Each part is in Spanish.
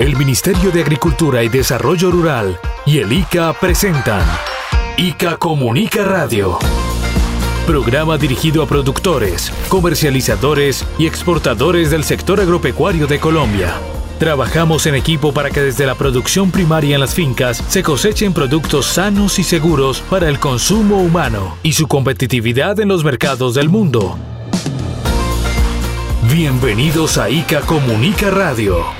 El Ministerio de Agricultura y Desarrollo Rural y el ICA presentan ICA Comunica Radio. Programa dirigido a productores, comercializadores y exportadores del sector agropecuario de Colombia. Trabajamos en equipo para que desde la producción primaria en las fincas se cosechen productos sanos y seguros para el consumo humano y su competitividad en los mercados del mundo. Bienvenidos a ICA Comunica Radio.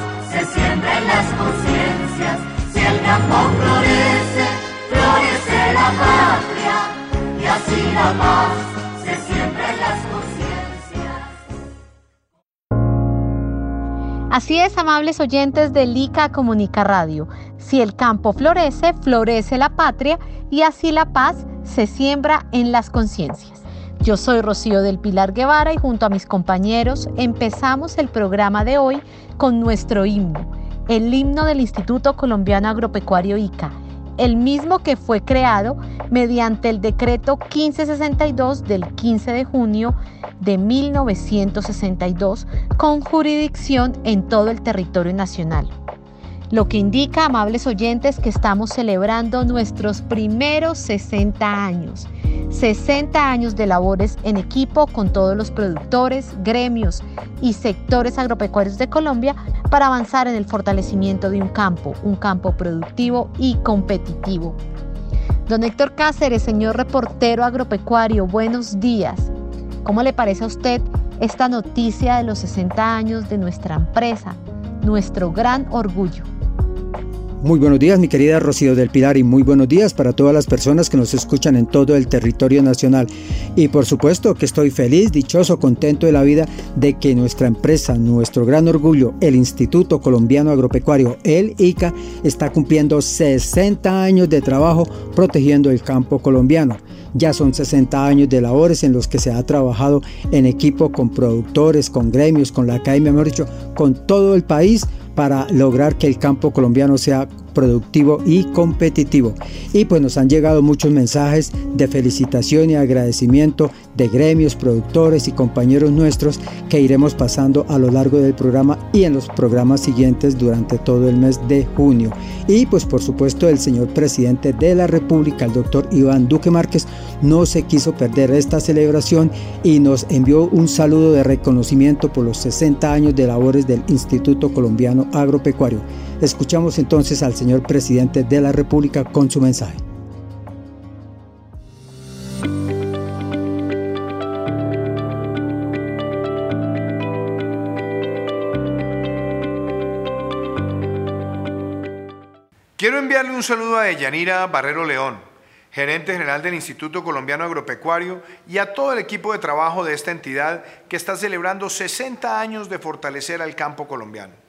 es, amables oyentes de Lica Comunica Radio. Si el campo florece, florece la patria y así la paz se siembra en las conciencias. Yo soy Rocío del Pilar Guevara y junto a mis compañeros empezamos el programa de hoy con nuestro himno, el himno del Instituto Colombiano Agropecuario ICA, el mismo que fue creado mediante el decreto 1562 del 15 de junio de 1962 con jurisdicción en todo el territorio nacional. Lo que indica, amables oyentes, que estamos celebrando nuestros primeros 60 años. 60 años de labores en equipo con todos los productores, gremios y sectores agropecuarios de Colombia para avanzar en el fortalecimiento de un campo, un campo productivo y competitivo. Don Héctor Cáceres, señor reportero agropecuario, buenos días. ¿Cómo le parece a usted esta noticia de los 60 años de nuestra empresa, nuestro gran orgullo? Muy buenos días, mi querida Rocío del Pilar, y muy buenos días para todas las personas que nos escuchan en todo el territorio nacional. Y por supuesto que estoy feliz, dichoso, contento de la vida de que nuestra empresa, nuestro gran orgullo, el Instituto Colombiano Agropecuario, el ICA, está cumpliendo 60 años de trabajo protegiendo el campo colombiano. Ya son 60 años de labores en los que se ha trabajado en equipo con productores, con gremios, con la academia, mejor dicho, con todo el país para lograr que el campo colombiano sea productivo y competitivo. Y pues nos han llegado muchos mensajes de felicitación y agradecimiento de gremios, productores y compañeros nuestros que iremos pasando a lo largo del programa y en los programas siguientes durante todo el mes de junio. Y pues por supuesto el señor presidente de la República, el doctor Iván Duque Márquez, no se quiso perder esta celebración y nos envió un saludo de reconocimiento por los 60 años de labores del Instituto Colombiano Agropecuario. Escuchamos entonces al señor presidente de la República con su mensaje. Quiero enviarle un saludo a Yanira Barrero León, gerente general del Instituto Colombiano Agropecuario, y a todo el equipo de trabajo de esta entidad que está celebrando 60 años de fortalecer al campo colombiano.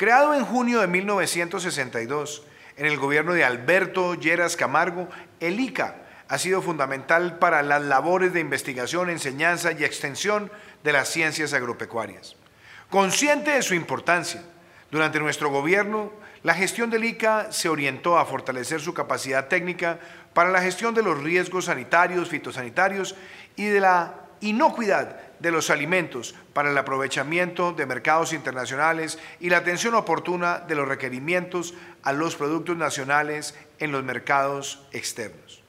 Creado en junio de 1962 en el gobierno de Alberto Lleras Camargo, el ICA ha sido fundamental para las labores de investigación, enseñanza y extensión de las ciencias agropecuarias. Consciente de su importancia, durante nuestro gobierno, la gestión del ICA se orientó a fortalecer su capacidad técnica para la gestión de los riesgos sanitarios, fitosanitarios y de la inocuidad de los alimentos para el aprovechamiento de mercados internacionales y la atención oportuna de los requerimientos a los productos nacionales en los mercados externos.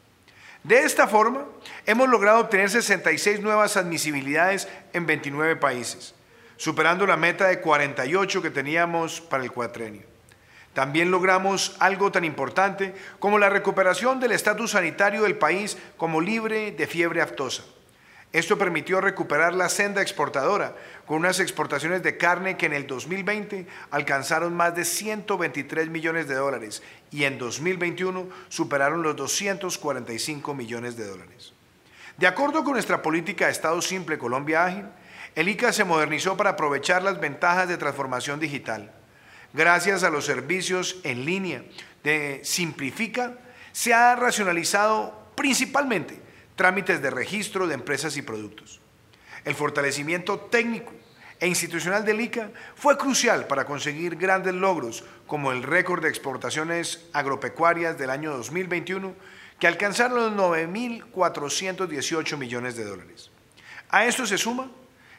De esta forma, hemos logrado obtener 66 nuevas admisibilidades en 29 países, superando la meta de 48 que teníamos para el cuatrenio. También logramos algo tan importante como la recuperación del estatus sanitario del país como libre de fiebre aftosa. Esto permitió recuperar la senda exportadora, con unas exportaciones de carne que en el 2020 alcanzaron más de 123 millones de dólares y en 2021 superaron los 245 millones de dólares. De acuerdo con nuestra política de Estado Simple Colombia Ágil, el ICA se modernizó para aprovechar las ventajas de transformación digital. Gracias a los servicios en línea de Simplifica, se ha racionalizado principalmente trámites de registro de empresas y productos. El fortalecimiento técnico e institucional del ICA fue crucial para conseguir grandes logros como el récord de exportaciones agropecuarias del año 2021 que alcanzaron los 9.418 millones de dólares. A esto se suma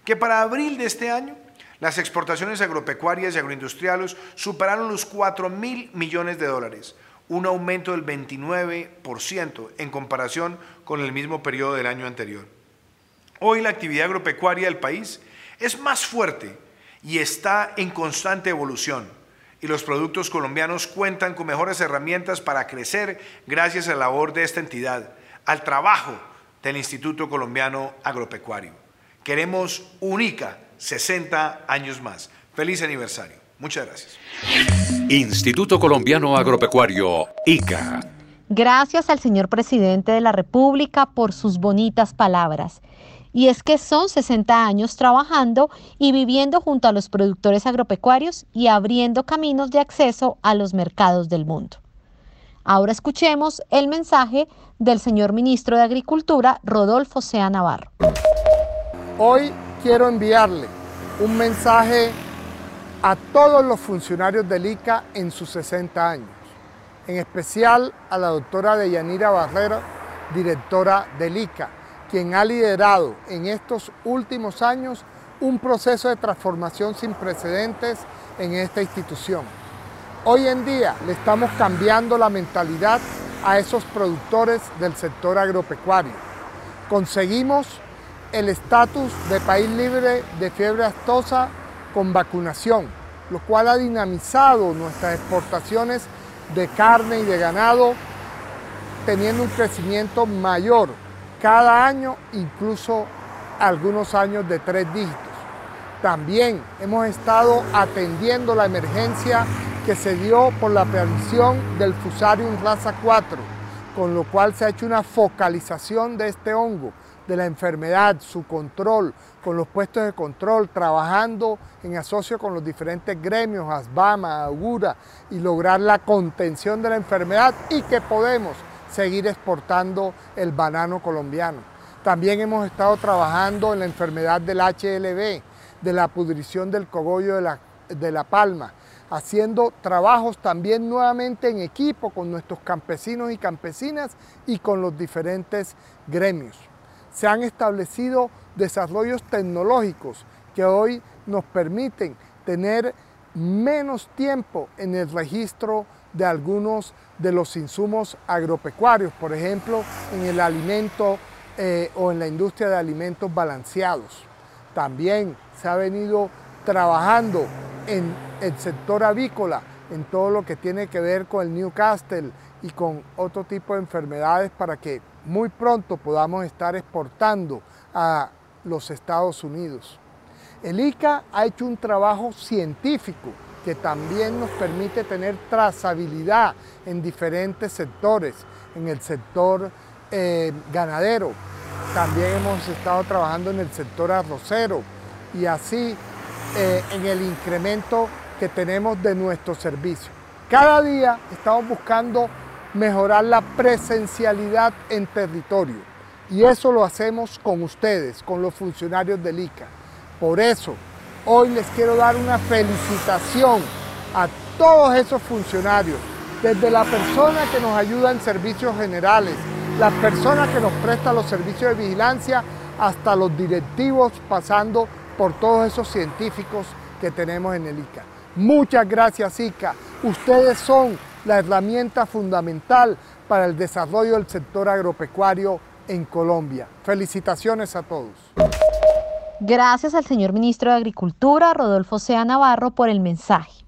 que para abril de este año las exportaciones agropecuarias y agroindustriales superaron los 4 mil millones de dólares, un aumento del 29% en comparación con el mismo periodo del año anterior. Hoy la actividad agropecuaria del país es más fuerte y está en constante evolución y los productos colombianos cuentan con mejores herramientas para crecer gracias a la labor de esta entidad, al trabajo del Instituto Colombiano Agropecuario. Queremos UNICA 60 años más. Feliz aniversario. Muchas gracias. Instituto Colombiano Agropecuario, ICA. Gracias al señor presidente de la República por sus bonitas palabras. Y es que son 60 años trabajando y viviendo junto a los productores agropecuarios y abriendo caminos de acceso a los mercados del mundo. Ahora escuchemos el mensaje del señor ministro de Agricultura, Rodolfo Sea Navarro. Hoy quiero enviarle un mensaje a todos los funcionarios del ICA en sus 60 años, en especial a la doctora Deyanira Barrera, directora del ICA, quien ha liderado en estos últimos años un proceso de transformación sin precedentes en esta institución. Hoy en día le estamos cambiando la mentalidad a esos productores del sector agropecuario. Conseguimos el estatus de país libre de fiebre aftosa con vacunación, lo cual ha dinamizado nuestras exportaciones de carne y de ganado, teniendo un crecimiento mayor cada año, incluso algunos años de tres dígitos. También hemos estado atendiendo la emergencia que se dio por la aparición del Fusarium raza 4, con lo cual se ha hecho una focalización de este hongo de la enfermedad, su control, con los puestos de control, trabajando en asocio con los diferentes gremios, ASBAMA, AUGURA, y lograr la contención de la enfermedad y que podemos seguir exportando el banano colombiano. También hemos estado trabajando en la enfermedad del HLB, de la pudrición del cogollo de la, de la palma, haciendo trabajos también nuevamente en equipo con nuestros campesinos y campesinas y con los diferentes gremios se han establecido desarrollos tecnológicos que hoy nos permiten tener menos tiempo en el registro de algunos de los insumos agropecuarios, por ejemplo, en el alimento eh, o en la industria de alimentos balanceados. También se ha venido trabajando en el sector avícola, en todo lo que tiene que ver con el Newcastle y con otro tipo de enfermedades para que muy pronto podamos estar exportando a los Estados Unidos. El ICA ha hecho un trabajo científico que también nos permite tener trazabilidad en diferentes sectores, en el sector eh, ganadero, también hemos estado trabajando en el sector arrocero y así eh, en el incremento que tenemos de nuestro servicio. Cada día estamos buscando mejorar la presencialidad en territorio. Y eso lo hacemos con ustedes, con los funcionarios del ICA. Por eso, hoy les quiero dar una felicitación a todos esos funcionarios, desde la persona que nos ayuda en servicios generales, las personas que nos prestan los servicios de vigilancia, hasta los directivos, pasando por todos esos científicos que tenemos en el ICA. Muchas gracias ICA. Ustedes son la herramienta fundamental para el desarrollo del sector agropecuario en Colombia. Felicitaciones a todos. Gracias al señor ministro de Agricultura, Rodolfo Sea Navarro, por el mensaje.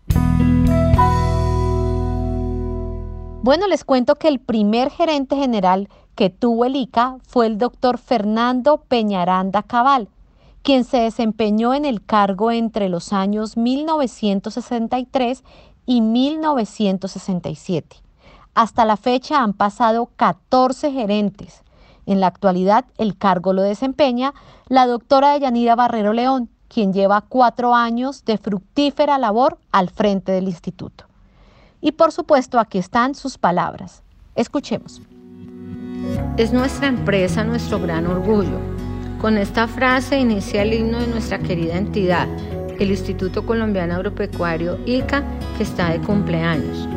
Bueno, les cuento que el primer gerente general que tuvo el ICA fue el doctor Fernando Peñaranda Cabal, quien se desempeñó en el cargo entre los años 1963 y 1967. Hasta la fecha han pasado 14 gerentes. En la actualidad el cargo lo desempeña la doctora Deyanira Barrero León, quien lleva cuatro años de fructífera labor al frente del instituto. Y por supuesto aquí están sus palabras. Escuchemos. Es nuestra empresa nuestro gran orgullo con esta frase inicia el himno de nuestra querida entidad, el Instituto Colombiano Agropecuario ICA, que está de cumpleaños.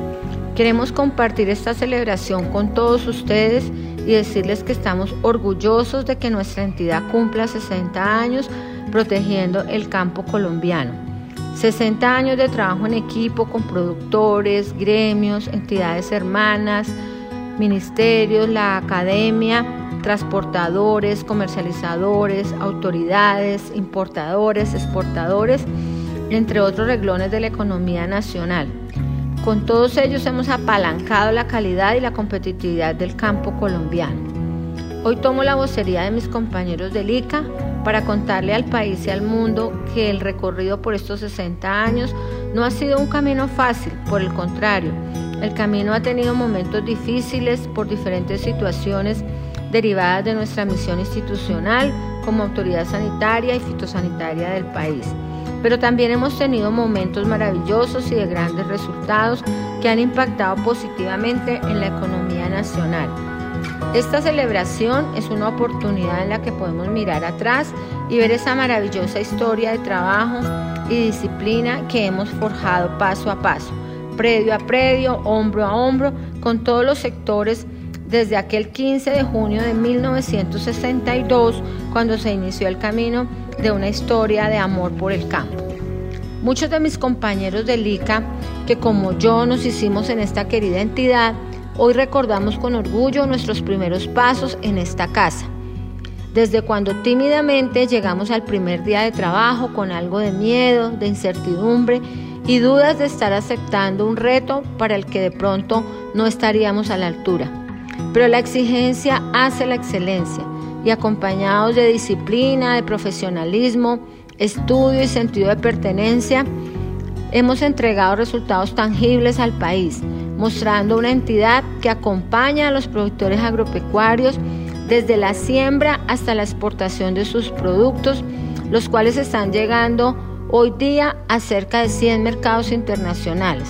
Queremos compartir esta celebración con todos ustedes y decirles que estamos orgullosos de que nuestra entidad cumpla 60 años protegiendo el campo colombiano. 60 años de trabajo en equipo con productores, gremios, entidades hermanas, ministerios, la academia, transportadores, comercializadores, autoridades, importadores, exportadores, entre otros reglones de la economía nacional. Con todos ellos hemos apalancado la calidad y la competitividad del campo colombiano. Hoy tomo la vocería de mis compañeros del ICA para contarle al país y al mundo que el recorrido por estos 60 años no ha sido un camino fácil, por el contrario, el camino ha tenido momentos difíciles por diferentes situaciones derivadas de nuestra misión institucional como autoridad sanitaria y fitosanitaria del país. Pero también hemos tenido momentos maravillosos y de grandes resultados que han impactado positivamente en la economía nacional. Esta celebración es una oportunidad en la que podemos mirar atrás y ver esa maravillosa historia de trabajo y disciplina que hemos forjado paso a paso, predio a predio, hombro a hombro, con todos los sectores desde aquel 15 de junio de 1962, cuando se inició el camino de una historia de amor por el campo. Muchos de mis compañeros del ICA, que como yo nos hicimos en esta querida entidad, hoy recordamos con orgullo nuestros primeros pasos en esta casa. Desde cuando tímidamente llegamos al primer día de trabajo con algo de miedo, de incertidumbre y dudas de estar aceptando un reto para el que de pronto no estaríamos a la altura. Pero la exigencia hace la excelencia y acompañados de disciplina, de profesionalismo, estudio y sentido de pertenencia, hemos entregado resultados tangibles al país, mostrando una entidad que acompaña a los productores agropecuarios desde la siembra hasta la exportación de sus productos, los cuales están llegando hoy día a cerca de 100 mercados internacionales,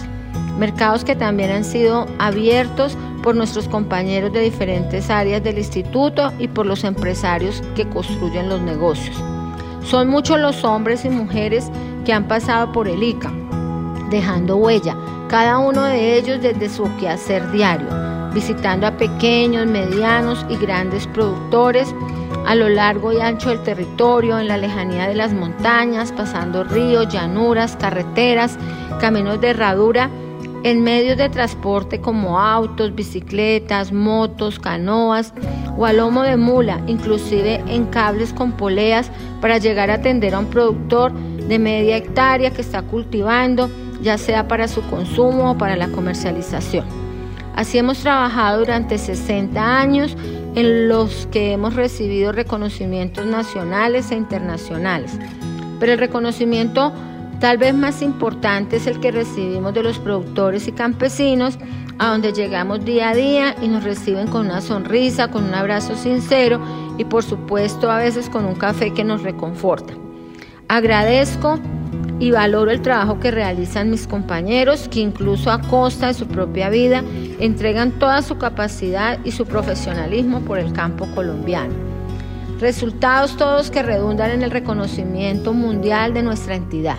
mercados que también han sido abiertos por nuestros compañeros de diferentes áreas del instituto y por los empresarios que construyen los negocios. Son muchos los hombres y mujeres que han pasado por el ICA, dejando huella, cada uno de ellos desde su quehacer diario, visitando a pequeños, medianos y grandes productores a lo largo y ancho del territorio, en la lejanía de las montañas, pasando ríos, llanuras, carreteras, caminos de herradura en medios de transporte como autos, bicicletas, motos, canoas o a lomo de mula, inclusive en cables con poleas para llegar a atender a un productor de media hectárea que está cultivando, ya sea para su consumo o para la comercialización. Así hemos trabajado durante 60 años en los que hemos recibido reconocimientos nacionales e internacionales. Pero el reconocimiento Tal vez más importante es el que recibimos de los productores y campesinos, a donde llegamos día a día y nos reciben con una sonrisa, con un abrazo sincero y por supuesto a veces con un café que nos reconforta. Agradezco y valoro el trabajo que realizan mis compañeros, que incluso a costa de su propia vida entregan toda su capacidad y su profesionalismo por el campo colombiano. Resultados todos que redundan en el reconocimiento mundial de nuestra entidad.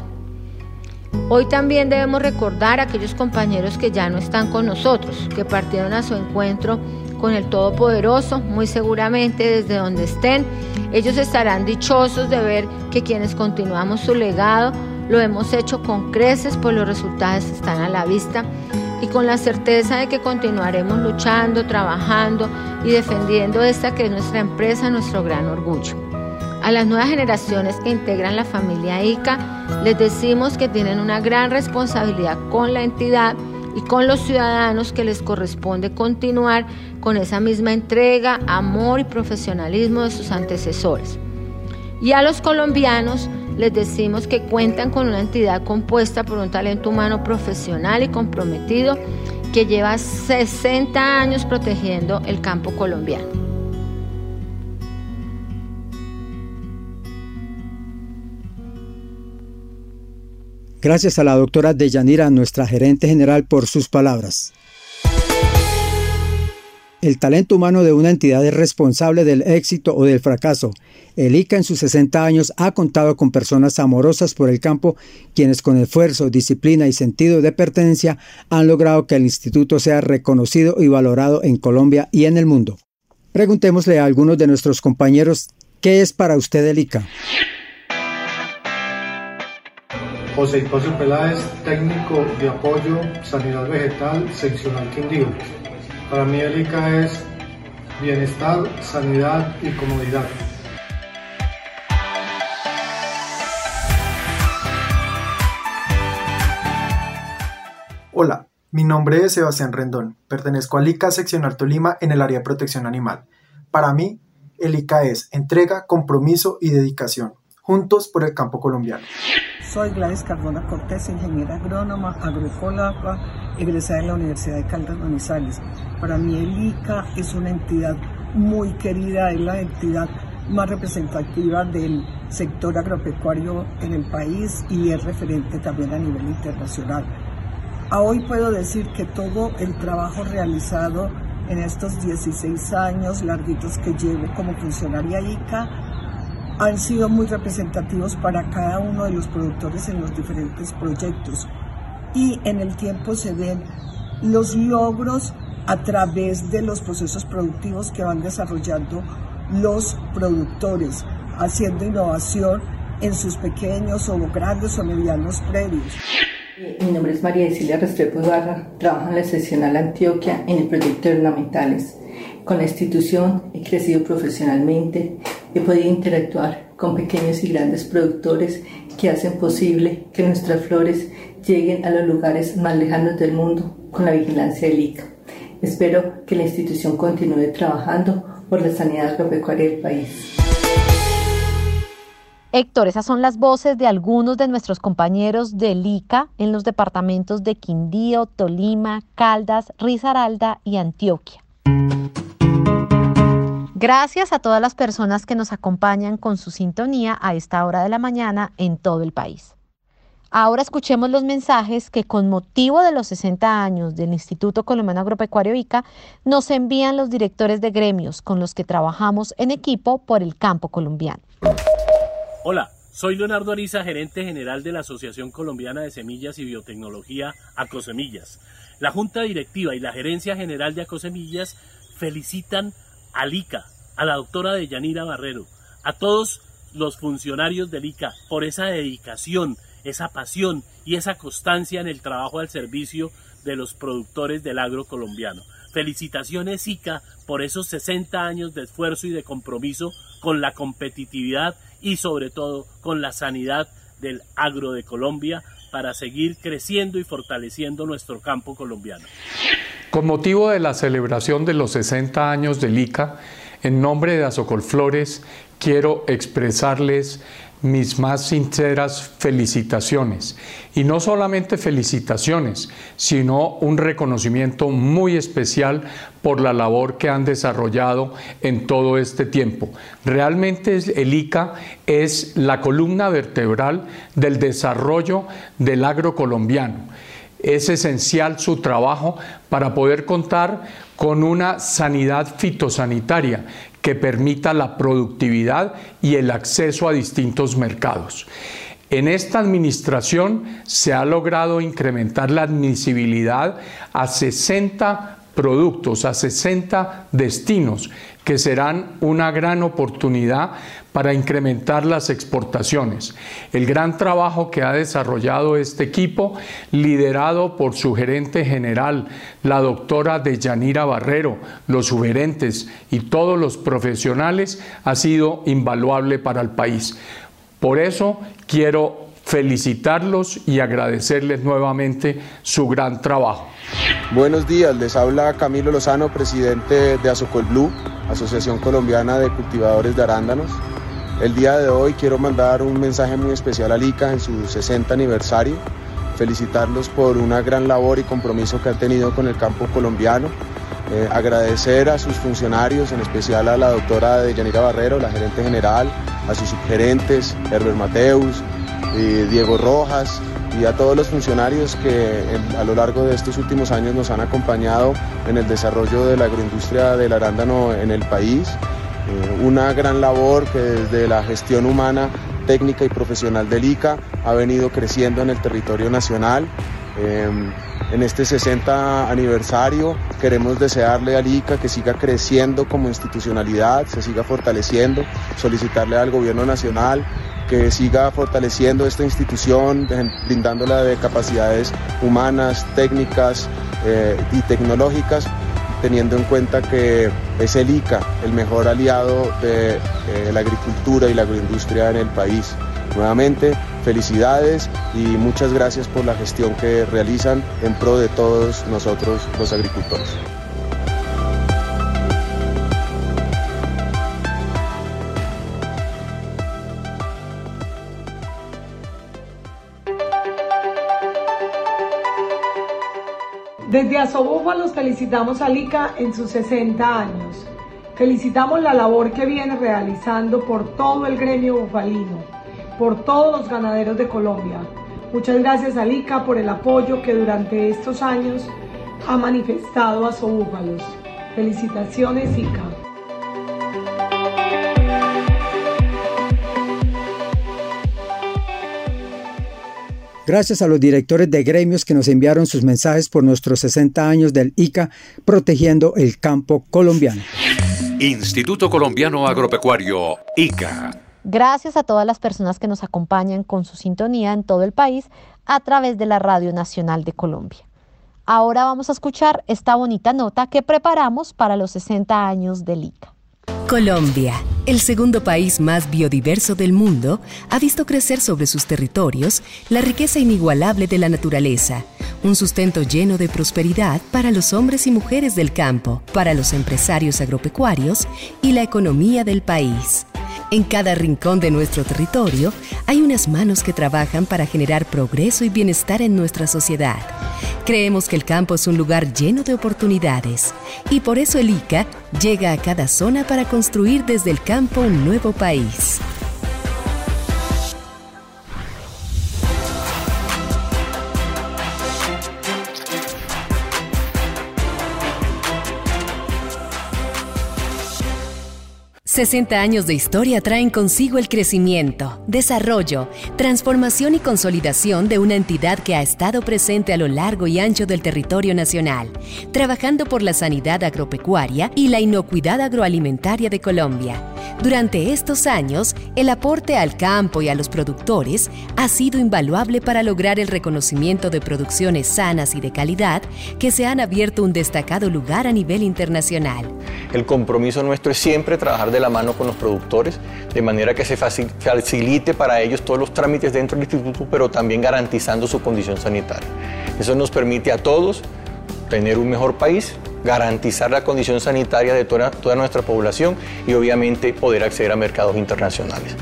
Hoy también debemos recordar a aquellos compañeros que ya no están con nosotros, que partieron a su encuentro con el Todopoderoso, muy seguramente desde donde estén. Ellos estarán dichosos de ver que quienes continuamos su legado lo hemos hecho con creces, pues los resultados están a la vista y con la certeza de que continuaremos luchando, trabajando y defendiendo esta que es nuestra empresa, nuestro gran orgullo. A las nuevas generaciones que integran la familia ICA les decimos que tienen una gran responsabilidad con la entidad y con los ciudadanos que les corresponde continuar con esa misma entrega, amor y profesionalismo de sus antecesores. Y a los colombianos les decimos que cuentan con una entidad compuesta por un talento humano profesional y comprometido que lleva 60 años protegiendo el campo colombiano. Gracias a la doctora Deyanira, nuestra gerente general, por sus palabras. El talento humano de una entidad es responsable del éxito o del fracaso. El ICA en sus 60 años ha contado con personas amorosas por el campo, quienes con esfuerzo, disciplina y sentido de pertenencia han logrado que el instituto sea reconocido y valorado en Colombia y en el mundo. Preguntémosle a algunos de nuestros compañeros qué es para usted el ICA. José Hipacio Peláez, técnico de apoyo sanidad vegetal seccional Quindío. Para mí el ICA es bienestar, sanidad y comodidad. Hola, mi nombre es Sebastián Rendón, pertenezco al ICA seccional Tolima en el área de protección animal. Para mí, el ICA es entrega, compromiso y dedicación, juntos por el campo colombiano. Soy Gladys Cardona Cortés, ingeniera agrónoma, agroecóloga, egresada de la Universidad de Caldas Manizales. Para mí el ICA es una entidad muy querida, es la entidad más representativa del sector agropecuario en el país y es referente también a nivel internacional. A hoy puedo decir que todo el trabajo realizado en estos 16 años larguitos que llevo como funcionaria ICA han sido muy representativos para cada uno de los productores en los diferentes proyectos. Y en el tiempo se ven los logros a través de los procesos productivos que van desarrollando los productores, haciendo innovación en sus pequeños o grandes o medianos predios. Mi nombre es María Cecilia Restrepo Ibarra, trabajo en la seccional Antioquia en el proyecto de ornamentales. Con la institución he crecido profesionalmente, he podido interactuar con pequeños y grandes productores que hacen posible que nuestras flores lleguen a los lugares más lejanos del mundo con la vigilancia del ICA. Espero que la institución continúe trabajando por la sanidad agropecuaria del país. Héctor, esas son las voces de algunos de nuestros compañeros del ICA en los departamentos de Quindío, Tolima, Caldas, Risaralda y Antioquia. Gracias a todas las personas que nos acompañan con su sintonía a esta hora de la mañana en todo el país. Ahora escuchemos los mensajes que con motivo de los 60 años del Instituto Colombiano Agropecuario ICA nos envían los directores de gremios con los que trabajamos en equipo por el campo colombiano. Hola, soy Leonardo Ariza, gerente general de la Asociación Colombiana de Semillas y Biotecnología Acosemillas. La Junta Directiva y la Gerencia General de Acosemillas felicitan al ICA, a la doctora Deyanira Barrero, a todos los funcionarios del ICA por esa dedicación, esa pasión y esa constancia en el trabajo al servicio de los productores del agro colombiano. Felicitaciones ICA por esos 60 años de esfuerzo y de compromiso con la competitividad y sobre todo con la sanidad del agro de Colombia para seguir creciendo y fortaleciendo nuestro campo colombiano. Con motivo de la celebración de los 60 años del ICA, en nombre de Azocolflores quiero expresarles mis más sinceras felicitaciones. Y no solamente felicitaciones, sino un reconocimiento muy especial por la labor que han desarrollado en todo este tiempo. Realmente el ICA es la columna vertebral del desarrollo del agro colombiano es esencial su trabajo para poder contar con una sanidad fitosanitaria que permita la productividad y el acceso a distintos mercados. En esta administración se ha logrado incrementar la admisibilidad a 60 productos, a 60 destinos, que serán una gran oportunidad para incrementar las exportaciones. El gran trabajo que ha desarrollado este equipo, liderado por su gerente general, la doctora Deyanira Barrero, los sugerentes y todos los profesionales, ha sido invaluable para el país. Por eso quiero felicitarlos y agradecerles nuevamente su gran trabajo. Buenos días, les habla Camilo Lozano, presidente de Azocol Blue, Asociación Colombiana de Cultivadores de Arándanos. El día de hoy quiero mandar un mensaje muy especial a Lica en su 60 aniversario, felicitarlos por una gran labor y compromiso que han tenido con el campo colombiano, eh, agradecer a sus funcionarios, en especial a la doctora Deyanira Barrero, la gerente general, a sus subgerentes, Herbert Mateus, Diego Rojas y a todos los funcionarios que a lo largo de estos últimos años nos han acompañado en el desarrollo de la agroindustria del arándano en el país. Eh, una gran labor que desde la gestión humana, técnica y profesional del ICA ha venido creciendo en el territorio nacional. Em, en este 60 aniversario queremos desearle al ICA que siga creciendo como institucionalidad, se siga fortaleciendo, solicitarle al gobierno nacional que siga fortaleciendo esta institución, brindándola de capacidades humanas, técnicas eh, y tecnológicas, teniendo en cuenta que es el ICA el mejor aliado de eh, la agricultura y la agroindustria en el país. Nuevamente, felicidades y muchas gracias por la gestión que realizan en pro de todos nosotros los agricultores. Desde Asobufa los felicitamos a Lica en sus 60 años. Felicitamos la labor que viene realizando por todo el gremio bufalino, por todos los ganaderos de Colombia. Muchas gracias a Lica por el apoyo que durante estos años ha manifestado a Sobúfalos. Felicitaciones, Ica. Gracias a los directores de gremios que nos enviaron sus mensajes por nuestros 60 años del ICA protegiendo el campo colombiano. Instituto Colombiano Agropecuario, ICA. Gracias a todas las personas que nos acompañan con su sintonía en todo el país a través de la Radio Nacional de Colombia. Ahora vamos a escuchar esta bonita nota que preparamos para los 60 años del ICA. Colombia, el segundo país más biodiverso del mundo, ha visto crecer sobre sus territorios la riqueza inigualable de la naturaleza, un sustento lleno de prosperidad para los hombres y mujeres del campo, para los empresarios agropecuarios y la economía del país. En cada rincón de nuestro territorio hay unas manos que trabajan para generar progreso y bienestar en nuestra sociedad. Creemos que el campo es un lugar lleno de oportunidades y por eso el ICA llega a cada zona para construir desde el campo un nuevo país. 60 años de historia traen consigo el crecimiento, desarrollo, transformación y consolidación de una entidad que ha estado presente a lo largo y ancho del territorio nacional, trabajando por la sanidad agropecuaria y la inocuidad agroalimentaria de Colombia. Durante estos años, el aporte al campo y a los productores ha sido invaluable para lograr el reconocimiento de producciones sanas y de calidad que se han abierto un destacado lugar a nivel internacional. El compromiso nuestro es siempre trabajar de la mano con los productores, de manera que se facilite para ellos todos los trámites dentro del instituto, pero también garantizando su condición sanitaria. Eso nos permite a todos tener un mejor país, garantizar la condición sanitaria de toda, toda nuestra población y obviamente poder acceder a mercados internacionales.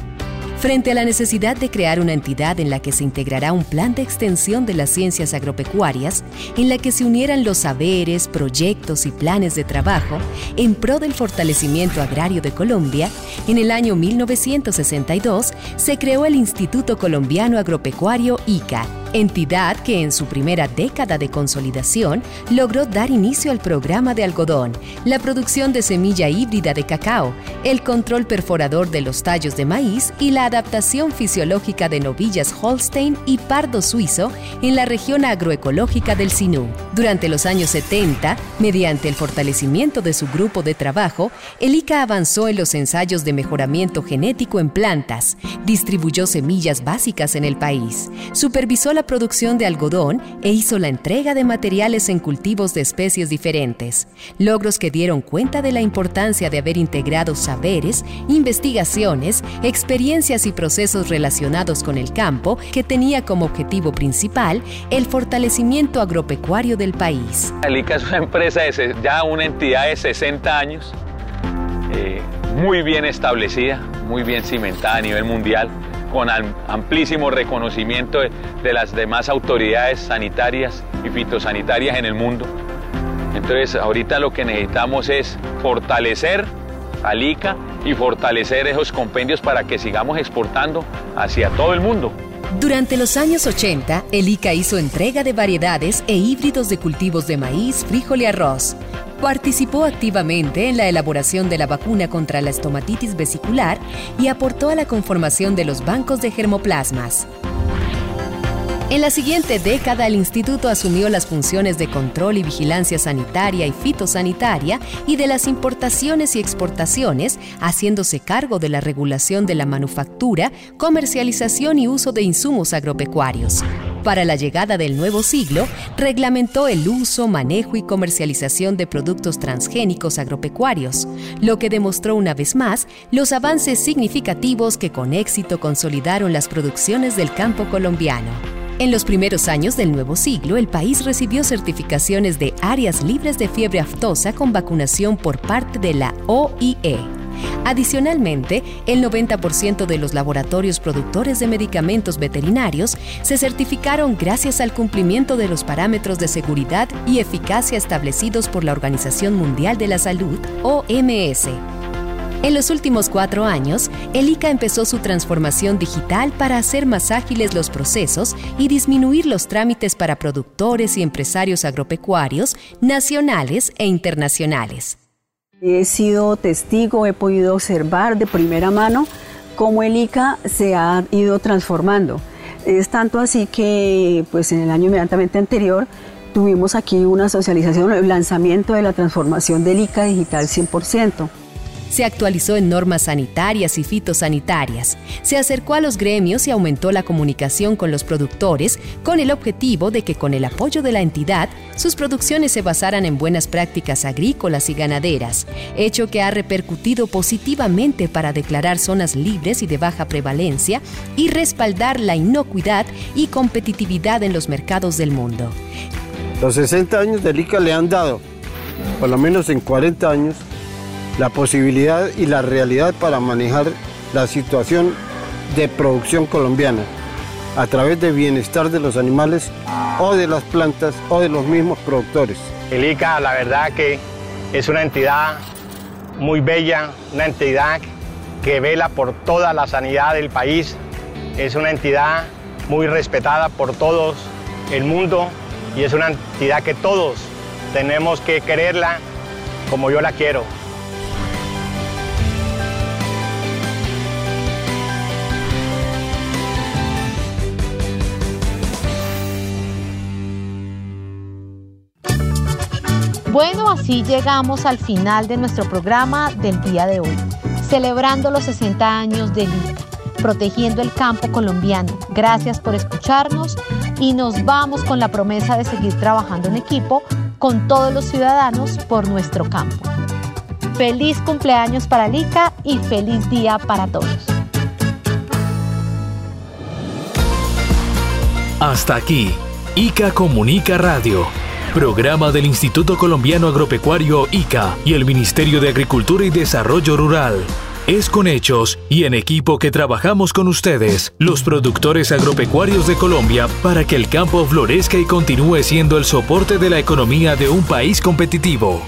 Frente a la necesidad de crear una entidad en la que se integrará un plan de extensión de las ciencias agropecuarias, en la que se unieran los saberes, proyectos y planes de trabajo en pro del fortalecimiento agrario de Colombia, en el año 1962 se creó el Instituto Colombiano Agropecuario ICA, entidad que en su primera década de consolidación logró dar inicio al programa de algodón, la producción de semilla híbrida de cacao, el control perforador de los tallos de maíz y la adaptación fisiológica de novillas Holstein y pardo suizo en la región agroecológica del Sinú. Durante los años 70, mediante el fortalecimiento de su grupo de trabajo, el ICA avanzó en los ensayos de mejoramiento genético en plantas, distribuyó semillas básicas en el país, supervisó la producción de algodón e hizo la entrega de materiales en cultivos de especies diferentes, logros que dieron cuenta de la importancia de haber integrado saberes, investigaciones, experiencias y procesos relacionados con el campo que tenía como objetivo principal el fortalecimiento agropecuario del país. Alica es una empresa, de, ya una entidad de 60 años, eh, muy bien establecida, muy bien cimentada a nivel mundial con amplísimo reconocimiento de, las demás autoridades sanitarias y fitosanitarias en el mundo. Entonces, ahorita lo que necesitamos es fortalecer al ICA y fortalecer esos compendios para que sigamos exportando hacia todo el mundo. Durante los años 80, el ICA hizo entrega de variedades e híbridos de cultivos de maíz, frijol y arroz. Participó activamente en la elaboración de la vacuna contra la estomatitis vesicular y aportó a la conformación de los bancos de germoplasmas. En la siguiente década, el instituto asumió las funciones de control y vigilancia sanitaria y fitosanitaria y de las importaciones y exportaciones, haciéndose cargo de la regulación de la manufactura, comercialización y uso de insumos agropecuarios. Para la llegada del nuevo siglo, reglamentó el uso, manejo y comercialización de productos transgénicos agropecuarios, lo que demostró una vez más los avances significativos que con éxito consolidaron las producciones del campo colombiano. En los primeros años del nuevo siglo, el país recibió certificaciones de áreas libres de fiebre aftosa con vacunación por parte de la OIE. Adicionalmente, el 90% de los laboratorios productores de medicamentos veterinarios se certificaron gracias al cumplimiento de los parámetros de seguridad y eficacia establecidos por la Organización Mundial de la Salud, OMS. En los últimos cuatro años, el ICA empezó su transformación digital para hacer más ágiles los procesos y disminuir los trámites para productores y empresarios agropecuarios nacionales e internacionales. He sido testigo, he podido observar de primera mano cómo el ICA se ha ido transformando. Es tanto así que pues en el año inmediatamente anterior tuvimos aquí una socialización, el lanzamiento de la transformación del ICA digital 100% se actualizó en normas sanitarias y fitosanitarias, se acercó a los gremios y aumentó la comunicación con los productores con el objetivo de que con el apoyo de la entidad sus producciones se basaran en buenas prácticas agrícolas y ganaderas, hecho que ha repercutido positivamente para declarar zonas libres y de baja prevalencia y respaldar la inocuidad y competitividad en los mercados del mundo. Los 60 años del ICA le han dado, por lo menos en 40 años, la posibilidad y la realidad para manejar la situación de producción colombiana a través del bienestar de los animales o de las plantas o de los mismos productores. El ICA, la verdad que es una entidad muy bella, una entidad que vela por toda la sanidad del país, es una entidad muy respetada por todos el mundo y es una entidad que todos tenemos que quererla como yo la quiero. Bueno, así llegamos al final de nuestro programa del día de hoy, celebrando los 60 años del ICA, protegiendo el campo colombiano. Gracias por escucharnos y nos vamos con la promesa de seguir trabajando en equipo con todos los ciudadanos por nuestro campo. Feliz cumpleaños para el ICA y feliz día para todos. Hasta aquí, ICA Comunica Radio Programa del Instituto Colombiano Agropecuario ICA y el Ministerio de Agricultura y Desarrollo Rural. Es con hechos y en equipo que trabajamos con ustedes, los productores agropecuarios de Colombia, para que el campo florezca y continúe siendo el soporte de la economía de un país competitivo.